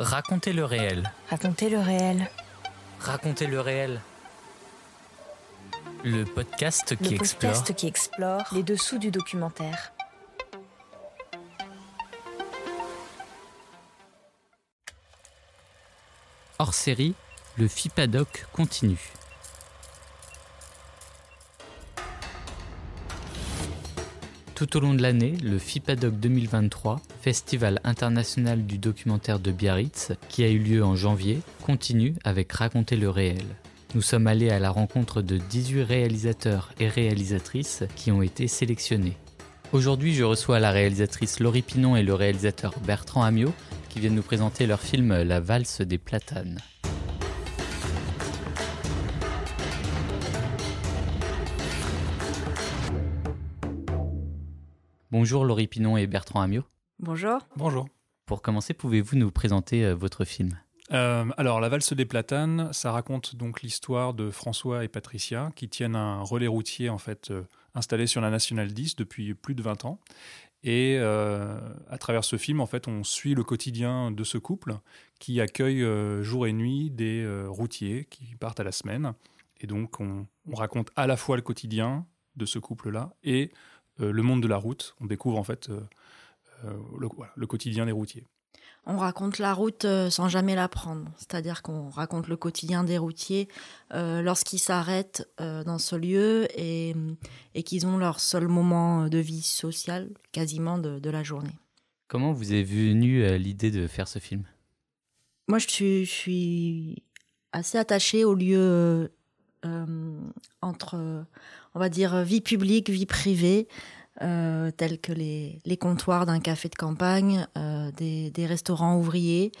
Racontez le réel. Racontez le réel. Racontez le réel. Le podcast qui le explore. podcast qui explore les dessous du documentaire. Hors série, le FIPADOC continue. Tout au long de l'année, le FIPADOC 2023, Festival international du documentaire de Biarritz, qui a eu lieu en janvier, continue avec Raconter le réel. Nous sommes allés à la rencontre de 18 réalisateurs et réalisatrices qui ont été sélectionnés. Aujourd'hui, je reçois la réalisatrice Laurie Pinon et le réalisateur Bertrand Amiot qui viennent nous présenter leur film La valse des platanes. Bonjour Laurie Pinon et Bertrand Amiot. Bonjour. Bonjour. Pour commencer, pouvez-vous nous présenter euh, votre film? Euh, alors, La valse des platanes, ça raconte donc l'histoire de François et Patricia qui tiennent un relais routier en fait euh, installé sur la Nationale 10 depuis plus de 20 ans. Et euh, à travers ce film, en fait, on suit le quotidien de ce couple qui accueille euh, jour et nuit des euh, routiers qui partent à la semaine. Et donc, on, on raconte à la fois le quotidien de ce couple-là et euh, le monde de la route. On découvre en fait le, voilà, le quotidien des routiers. On raconte la route euh, sans jamais la prendre. C'est-à-dire qu'on raconte le quotidien des routiers euh, lorsqu'ils s'arrêtent euh, dans ce lieu et, et qu'ils ont leur seul moment de vie sociale quasiment de, de la journée. Comment vous est venue euh, l'idée de faire ce film? Moi, je suis, je suis assez attachée au lieu euh, entre, euh, on va dire, vie publique, vie privée, euh, tels que les, comptoirs d'un café de campagne, euh, des, restaurants ouvriers.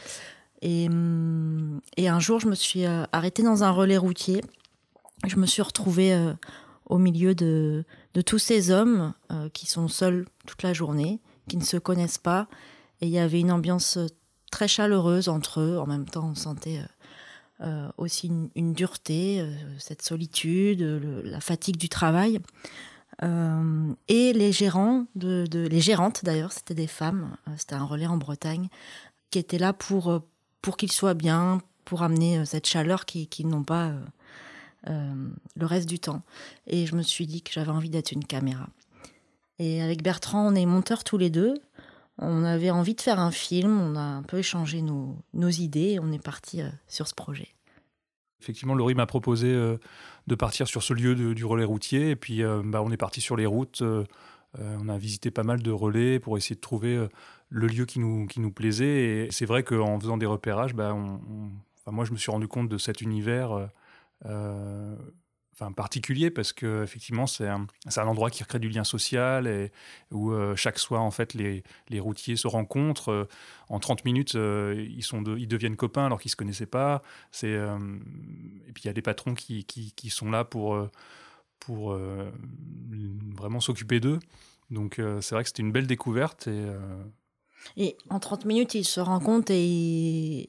Et, hum, et un jour, je me suis euh, arrêtée dans un relais routier. Je me suis retrouvée au milieu de, tous ces hommes qui sont seuls toute la journée, qui ne se connaissent pas. Et il y avait une ambiance très chaleureuse entre eux. En même temps, on sentait aussi une, dureté, cette solitude, la fatigue du travail. Euh, et les gérants, de, les gérantes d'ailleurs, c'était des femmes. euh, C'était un relais en Bretagne qui étaient là pour euh, pour qu'ils soient bien, pour amener cette chaleur qui- qu'ils n'ont pas le reste du temps. Et je me suis dit que j'avais envie d'être une caméra. Et avec Bertrand, on est monteurs tous les deux. On avait envie de faire un film, on a un peu échangé nos, nos idées et on est parti sur ce projet. Effectivement, Laurie m'a proposé euh, de partir sur ce lieu du relais routier. Et puis, euh, bah, on est parti sur les routes. euh, on a visité pas mal de relais pour essayer de trouver le lieu qui nous, qui nous plaisait. Et c'est vrai qu'en faisant des repérages, bah, moi, je me suis rendu compte de cet univers enfin, particulier parce que effectivement, c'est un, un endroit qui recrée du lien social et où euh, chaque soir, en fait, les, les routiers se rencontrent. Euh, en 30 minutes, euh, ils, sont de- ils deviennent copains alors qu'ils se connaissaient pas. C'est, et puis il y a des patrons qui, qui, qui sont là pour, pour vraiment s'occuper d'eux. Donc c'est vrai que c'était une belle découverte. Et, Et en 30 minutes, ils se rencontrent et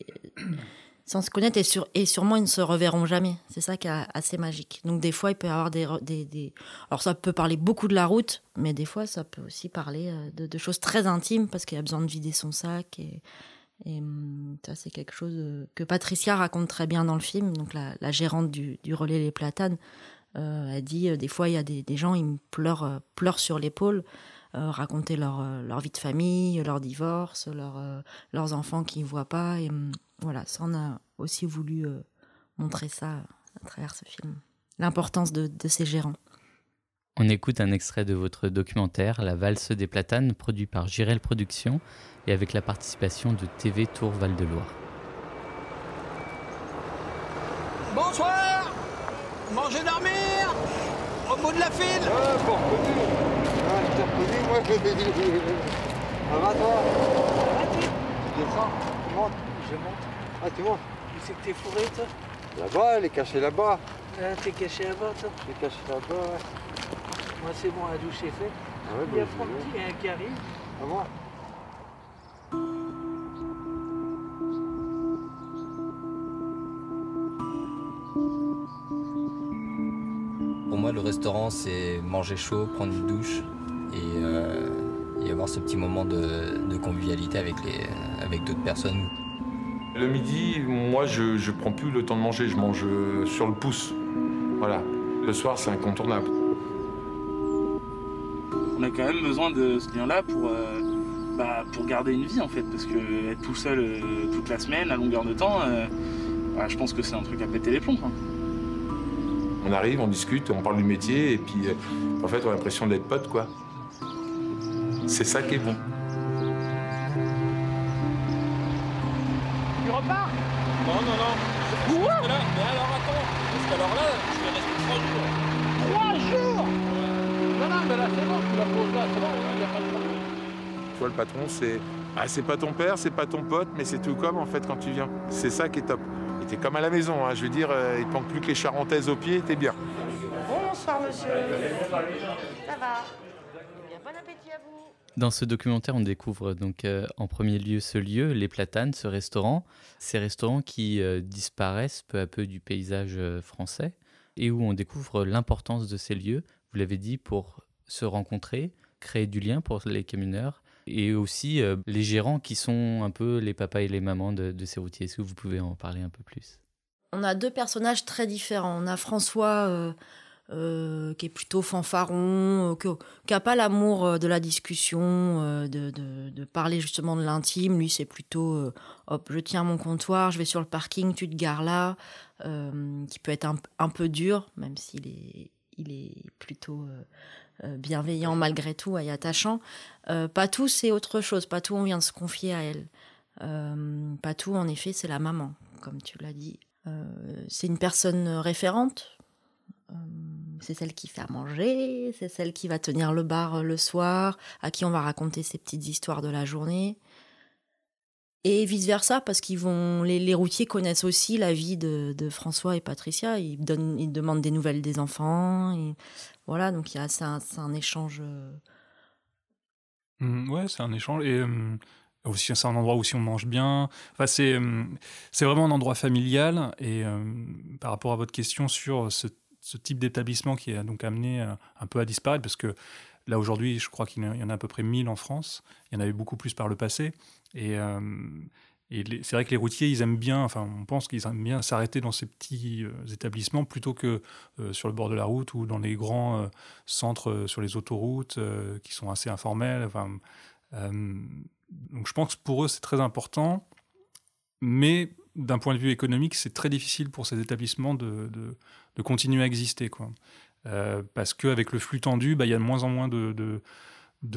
sans se connaître et, sûrement ils ne se reverront jamais. C'est ça qui est assez magique. Donc des fois, il peut y avoir des, Alors ça peut parler beaucoup de la route, mais des fois, ça peut aussi parler euh, de, choses très intimes parce qu'il a besoin de vider son sac. Et, hum, ça, c'est quelque chose euh, que Patricia raconte très bien dans le film. Donc la, gérante du, relais Les Platanes, euh, elle dit euh, des fois, il y a des, gens, ils me pleurent, sur l'épaule. euh, raconter leur, vie de famille, leur divorce, leur, leurs enfants qu'ils ne voient pas. Hum, voilà, ça, on a aussi voulu euh, montrer ça à travers ce film. L'importance de, de ces gérants. On écoute un extrait de votre documentaire La valse des platanes, produit par Girel Productions et avec la participation de TV Tour Val-de-Loire. Bonsoir Manger, dormir Au bout de la file Ah, pas reconnu. Ah, je t'ai reconnu, moi, je... Ça va, toi? Tu? Descends Tu montes Je monte. Ah, tu montes Où c'est que t'es fourré, toi Là-bas, elle est cachée là-bas. Ah, T'es caché là-bas, toi Elle est cachée là-bas, ouais. Moi, c'est bon, la douche est faite. Ah ouais, Il y a bah, Franck je vais. qui, qui arrive. À moi Pour moi, le restaurant, c'est manger chaud, prendre une douche et, euh, et avoir ce petit moment de, de convivialité avec, les, avec d'autres personnes. Le midi, moi, je, je prends plus le temps de manger, je mange euh, sur le pouce. Voilà. Le soir, c'est incontournable. On a quand même besoin de ce lien-là pour, euh, bah, pour garder une vie en fait, parce que être tout seul euh, toute la semaine, à longueur de temps, euh, bah, je pense que c'est un truc à péter les plombs. quoi. On arrive, on discute, on parle du métier, et puis en fait, on a l'impression d'être potes, quoi. C'est ça qui est bon. Non, non, non. Quoi là, Mais alors attends, parce qu'alors là, je vais rester trois jours. Trois jours Non, non, mais là c'est bon, tu la poses là, c'est bon, il n'y a pas de problème. Toi, le patron, c'est. Ah, c'est pas ton père, c'est pas ton pote, mais c'est tout comme en fait quand tu viens. C'est ça qui est top. Et t'es comme à la maison, hein. je veux dire, euh, il te manque plus que les charentaises aux pieds, t'es bien. Bonsoir monsieur. Ça va Bien, Bon appétit à vous. Dans ce documentaire, on découvre donc euh, en premier lieu ce lieu, les Platanes, ce restaurant, ces restaurants qui euh, disparaissent peu à peu du paysage euh, français et où on découvre l'importance de ces lieux, vous l'avez dit, pour se rencontrer, créer du lien pour les camionneurs et aussi les gérants qui sont un peu les papas et les mamans de, de ces routiers. Est-ce que vous pouvez en parler un peu plus? On a deux personnages très différents. On a François euh, qui est plutôt fanfaron, euh, qui n'a pas l'amour euh, de la discussion, de, parler justement de l'intime. Lui, c'est plutôt hop, je tiens mon comptoir, je vais sur le parking, tu te gares là, qui peut être un, peu dur, même s'il est, plutôt bienveillant malgré tout et attachant. Patou, c'est autre chose. Patou, on vient de se confier à elle. Patou, en effet, c'est la maman, comme tu l'as dit. C'est une personne référente. Euh, c'est celle qui fait à manger, c'est celle qui va tenir le bar euh, le soir, à qui on va raconter ses petites histoires de la journée. Et vice-versa, parce qu'ils vont, les, routiers connaissent aussi la vie de, de François et Patricia. Ils, donnent, ils demandent des nouvelles des enfants. Voilà, donc c'est, un, un échange. euh, Mm, ouais, c'est un échange. Et aussi, c'est un endroit où si on mange bien. Enfin, c'est, vraiment un endroit familial. Et par rapport à votre question sur ce, ce type d'établissement qui est donc amené euh, un peu à disparaître, parce que là, aujourd'hui, je crois qu'il y en a- à peu près 1000 en France. Il y en avait beaucoup plus par le passé. Et. euh, c'est vrai que les routiers, ils aiment bien, enfin, on pense qu'ils aiment bien s'arrêter dans ces petits euh, établissements plutôt que sur le bord de la route ou dans les grands centres sur les autoroutes qui sont assez informels. Donc je pense que pour eux, c'est très important. Mais d'un point de vue économique, c'est très difficile pour ces établissements de, de- continuer à exister. Quoi. Euh, parce qu'avec le flux tendu, bah, il y a de moins en moins de, de-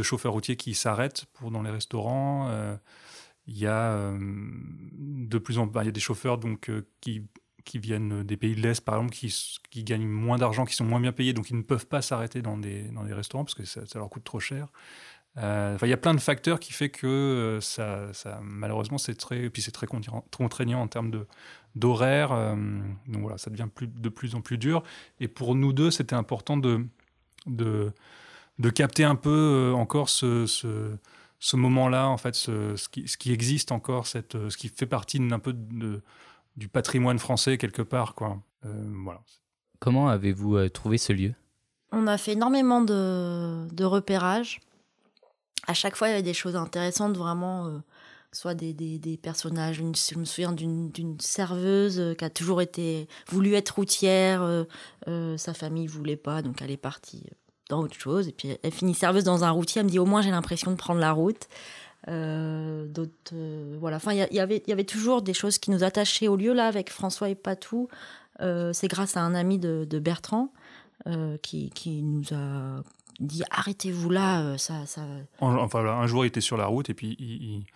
chauffeurs routiers qui s'arrêtent dans les restaurants. Euh, il y a euh, de plus en bah, y a des chauffeurs donc euh, qui qui viennent des pays de l'Est, par exemple, qui, qui gagnent moins d'argent, qui sont moins bien payés, donc ils ne peuvent pas s'arrêter dans des, dans des restaurants parce que ça leur coûte trop cher. Euh, il y a plein de facteurs qui fait que euh, ça, ça, malheureusement, c'est très, et puis c'est très contraignant, en termes de d'horaire. euh, donc voilà, ça devient plus, de plus en plus dur. Et pour nous deux, c'était important de, de, de capter un peu encore ce, ce, ce moment-là, en fait, ce, ce, qui, ce qui existe encore, cette, ce qui fait partie d'un peu de, du patrimoine français quelque part, quoi. Euh, voilà. Comment avez-vous trouvé ce lieu? On a fait énormément de, de repérages. À chaque fois, il y avait des choses intéressantes, vraiment, euh, soit des, des, personnages. Une- je me souviens d'une serveuse euh, qui a toujours été voulu être routière. euh, sa famille voulait pas, donc elle est partie dans autre chose. Et puis elle finit serveuse dans un routier. Elle me dit au moins j'ai l'impression de prendre la route. D'autres, voilà. Enfin, y, y avait, il y avait toujours des choses qui nous attachaient au lieu là avec François et Patou. C'est grâce à un ami de, de Bertrand qui, qui nous a dit arrêtez-vous là, euh, ça, ça. En- Enfin, voilà, un jour, il était sur la route et puis il, il,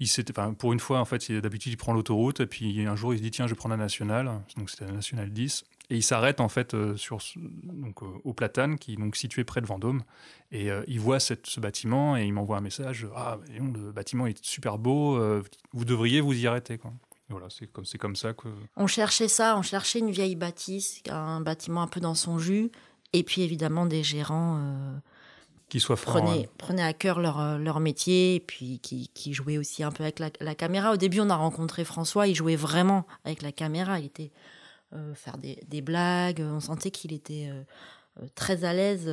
il s'était, enfin, pour une fois, en fait, d'habitude, il prend l'autoroute et puis un jour, il se dit tiens, je vais prendre la nationale. Donc c'était la nationale 10 et il s'arrête en fait euh, sur donc euh, au Platane, qui est donc situé près de Vendôme. Et euh, il voit cette- ce bâtiment et il m'envoie un message ah, le bâtiment est super beau, vous devriez vous y arrêter. Quoi. Voilà, c'est comme c'est comme ça que On cherchait ça, on cherchait une vieille bâtisse, un bâtiment un peu dans son jus, et puis évidemment des gérants euh, qu'il soit franc. prenaient, à cœur leur, euh, leur métier, et puis qui, qui jouaient aussi un peu avec la, la caméra. Au début, on a rencontré François, il jouait vraiment avec la caméra, il était euh, faire des, des blagues, on sentait qu'il était euh, très à l'aise.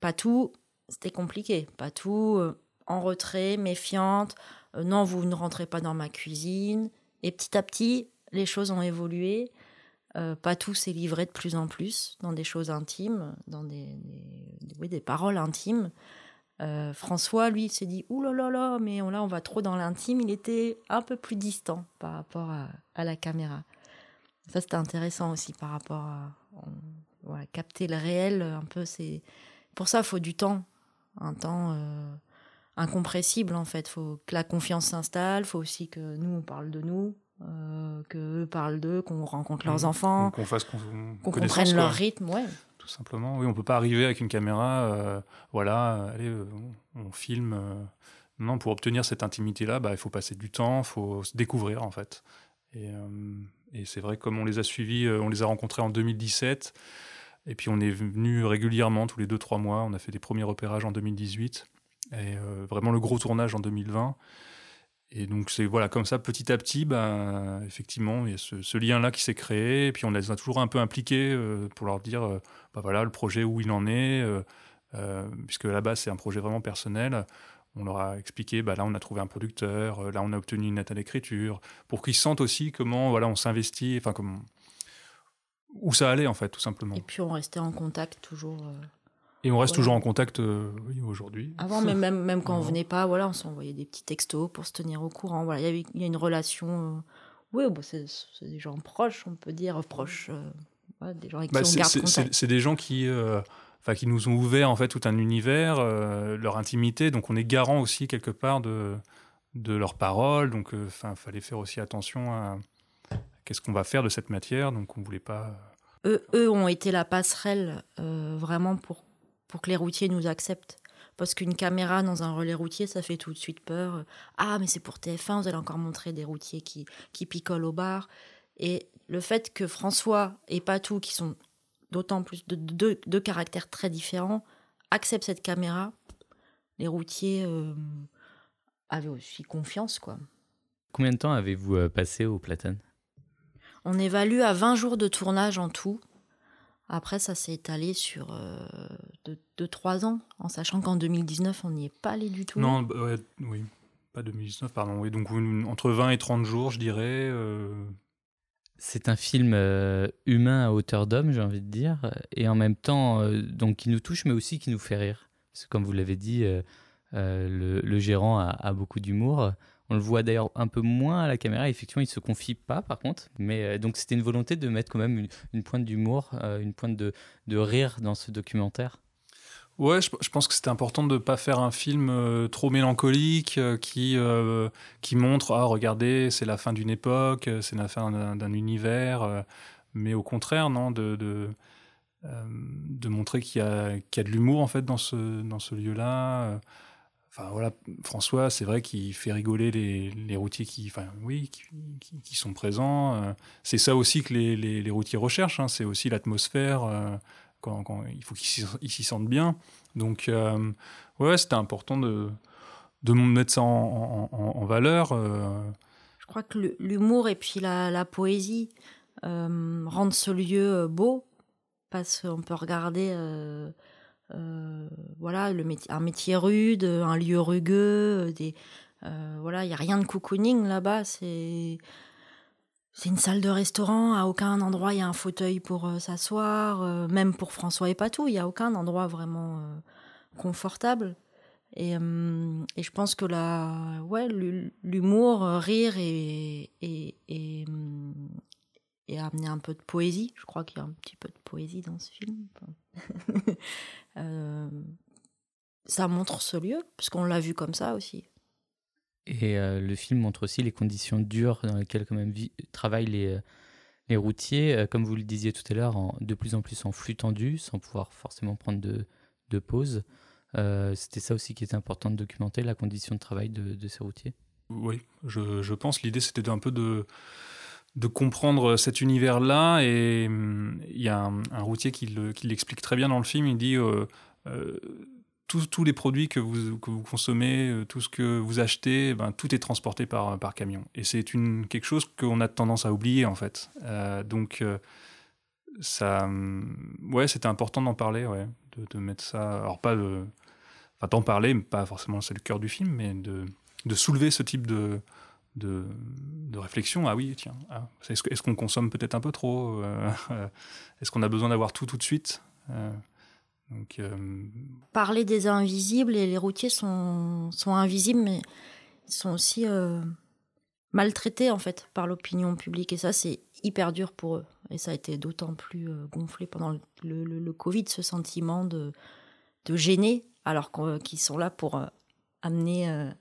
pas tout, c'était compliqué. Pas tout, en retrait, méfiante. Non, vous ne rentrez pas dans ma cuisine. Et petit à petit, les choses ont évolué. Euh, tout s'est livré de plus en plus dans des choses intimes, dans des, oui, des paroles intimes. Euh, François, lui, s'est dit Ouh là là là, mais là, on va trop dans l'intime. Il était un peu plus distant par rapport à, la caméra. Ça, c'était intéressant aussi par rapport à capter le réel. Un peu, c'est pour ça, il faut du temps, un temps euh, incompressible en fait. Il faut que la confiance s'installe. Il faut aussi que nous, on parle de nous, euh, qu'eux parlent d'eux, qu'on rencontre leurs mmh. enfants, qu'on fasse qu'on comprenne leur rythme, ouais. Tout simplement. Oui, on peut pas arriver avec une caméra, euh, voilà, allez, euh, on, filme. non, pour obtenir cette intimité-là, bah, il faut passer du temps, il faut se découvrir en fait. Et, et c'est vrai, comme on les a suivis, on les a rencontrés en 2017. Et puis on est venu régulièrement, tous les 2-3 mois. On a fait des premiers repérages en 2018. Et vraiment le gros tournage en 2020. Et donc, c'est voilà, comme ça, petit à petit, ben, effectivement, il y a ce, lien-là qui s'est créé. Et puis, on les a toujours un peu impliqués euh, pour leur dire, euh, bah, voilà, le projet où il en est, euh, puisque là base, c'est un projet vraiment personnel. On leur a expliqué, bah, là, on a trouvé un producteur, là, on a obtenu une note à l'écriture, pour qu'ils sentent aussi comment, voilà, on s'investit, enfin, comment, où ça allait, en fait, tout simplement. Et puis, on restait en contact toujours. Et on reste toujours en contact euh, aujourd'hui. Avant, même, même, même quand on venait pas, voilà, on s'envoyait des petits textos pour se tenir au courant. Voilà, il y, a une relation. Euh, oui, bon, c'est des gens proches, on peut dire proches. Euh, des gens avec bah, qui on garde contact. C'est des gens qui, enfin, qui nous ont ouvert en fait tout un univers, leur intimité. Donc, on est garant aussi quelque part de de leurs paroles. Donc, enfin, fallait faire aussi attention à qu'est-ce qu'on va faire de cette matière. Donc, on voulait pas. Eux, eux ont été la passerelle vraiment pour pour que les routiers nous acceptent. Parce qu'une caméra dans un relais routier, ça fait tout de suite peur. Ah, mais c'est pour TF1, vous allez encore montrer des routiers qui, qui picolent au bar. Et le fait que François et Patou, qui sont d'autant plus de deux caractères très différents, acceptent cette caméra, les routiers euh, avaient aussi confiance. quoi. Combien de temps avez-vous euh, passé au Platane? On évalue à 20 jours de tournage en tout. Après, ça s'est étalé sur 2-3 euh, ans, en sachant qu'en 2019, on n'y est pas allé du tout. Non, bah, oui, pas 2019, pardon. Oui, donc entre 20 et 30 jours, je dirais. Euh. C'est un film euh, humain à hauteur d'homme, j'ai envie de dire, et en même temps, donc qui nous touche, mais aussi qui nous fait rire. Parce que comme vous l'avez dit, le, gérant a beaucoup d'humour. On le voit d'ailleurs un peu moins à la caméra. Effectivement, il se confie pas, par contre. Mais euh, donc, c'était une volonté de mettre quand même une, pointe d'humour, euh, une pointe de, rire dans ce documentaire. Ouais, je, pense que c'était important de ne pas faire un film euh, trop mélancolique qui, qui montre Ah, regardez, c'est la fin d'une époque, c'est la fin d'un univers. mais au contraire, non, de, de, montrer qu'il y, y, a de l'humour en fait dans ce, dans ce lieu-là. Enfin voilà, François, c'est vrai qu'il fait rigoler les, routiers qui, enfin oui, qui, sont présents. Euh. c'est ça aussi que les, routiers recherchent. Hein. c'est aussi l'atmosphère. Euh, quand, il faut qu'ils s'y sentent bien. Donc euh, ouais, c'était important de de mettre ça en, valeur. Je crois que l'humour et puis la, poésie rendent ce lieu beau parce qu'on peut regarder euh, voilà, le métier, un métier rude, un lieu rugueux, euh, des, euh, voilà, il n'y a rien de cocooning là-bas, c'est c'est une salle de restaurant, à aucun endroit il y a un fauteuil pour s'asseoir, même pour François et Patou, il n'y a aucun endroit vraiment confortable. Et, et, je pense que la, ouais, l'humour, rire et, et, et, et, amener un peu de poésie. Je crois qu'il y a un petit peu de poésie dans ce film. Euh, ça montre ce lieu, puisqu'on l'a vu comme ça aussi. Et euh, le film montre aussi les conditions dures dans lesquelles quand même travaillent les, euh, routiers, comme vous le disiez tout à l'heure, de plus en plus en flux tendu, sans pouvoir forcément prendre de, pause. C'était ça aussi qui était important de documenter, la condition de travail de, ces routiers. Oui, je, pense. L'idée, c'était un peu de, comprendre cet univers-là. Et hum, il y a un, routier qui l'explique très bien dans le film. Il dit euh, euh, tous, les produits que vous, consommez, euh, tout ce que vous achetez, ben, tout est transporté par, camion. Et c'est quelque chose qu'on a tendance à oublier, en fait. donc, ça, hum, ouais, c'était important d'en parler, ouais, de, mettre ça. Alors, pas de. Enfin, d'en parler, pas forcément c'est le cœur du film, mais de, soulever ce type de, de, réflexion. Ah oui, tiens, ah, est-ce, qu'on consomme peut-être un peu trop euh, Est-ce qu'on a besoin d'avoir tout tout de suite euh, donc, euh, Parler des invisibles, et les routiers sont, sont invisibles, mais ils sont aussi maltraités en fait par l'opinion publique. Et ça, c'est hyper dur pour eux. Et ça a été d'autant plus gonflé pendant le, le, le, Covid, ce sentiment de, de gêner, alors qu'ils sont là pour amener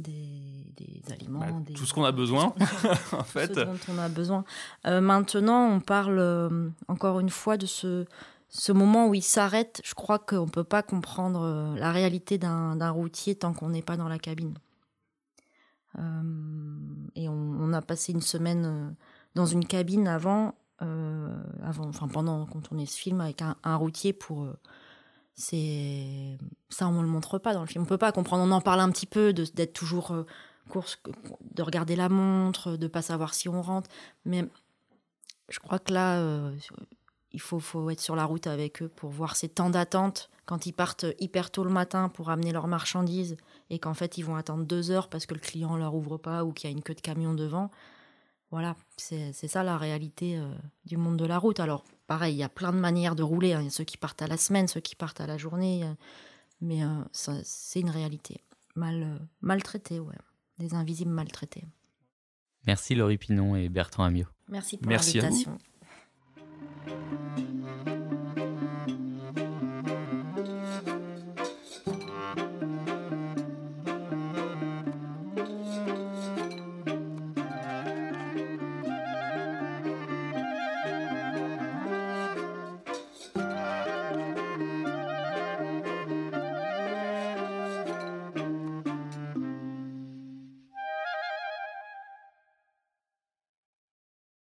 des, aliments. Bah, tout ce qu'on a besoin, en fait. Ce dont on a besoin. Euh, maintenant, on parle euh, encore une fois de ce, ce moment où il s'arrête. Je crois qu'on ne peut pas comprendre euh, la réalité d'un routier tant qu'on n'est pas dans la cabine. et on, a passé une semaine dans une cabine avant, avant, enfin pendant qu'on tournait ce film avec un, routier pour ça, on ne le montre pas dans le film. On peut pas comprendre. On en parle un petit peu d'être toujours euh, course, de regarder la montre, de pas savoir si on rentre. Mais je crois que là, euh, il faut, faut être sur la route avec eux pour voir ces temps d'attente quand ils partent hyper tôt le matin pour amener leurs marchandises et qu'en fait ils vont attendre deux heures parce que le client leur ouvre pas ou qu'il y a une queue de camion devant. Voilà, c'est ça la réalité euh, du monde de la route. Alors, pareil, il y a plein de manières de rouler. Hein. Il y a ceux qui partent à la semaine, ceux qui partent à la journée. mais euh, c'est une réalité. Mal, euh, maltraité, ouais. Des invisibles maltraités. Merci Laurie Pinon et Bertrand Amiot. Merci pour l'invitation.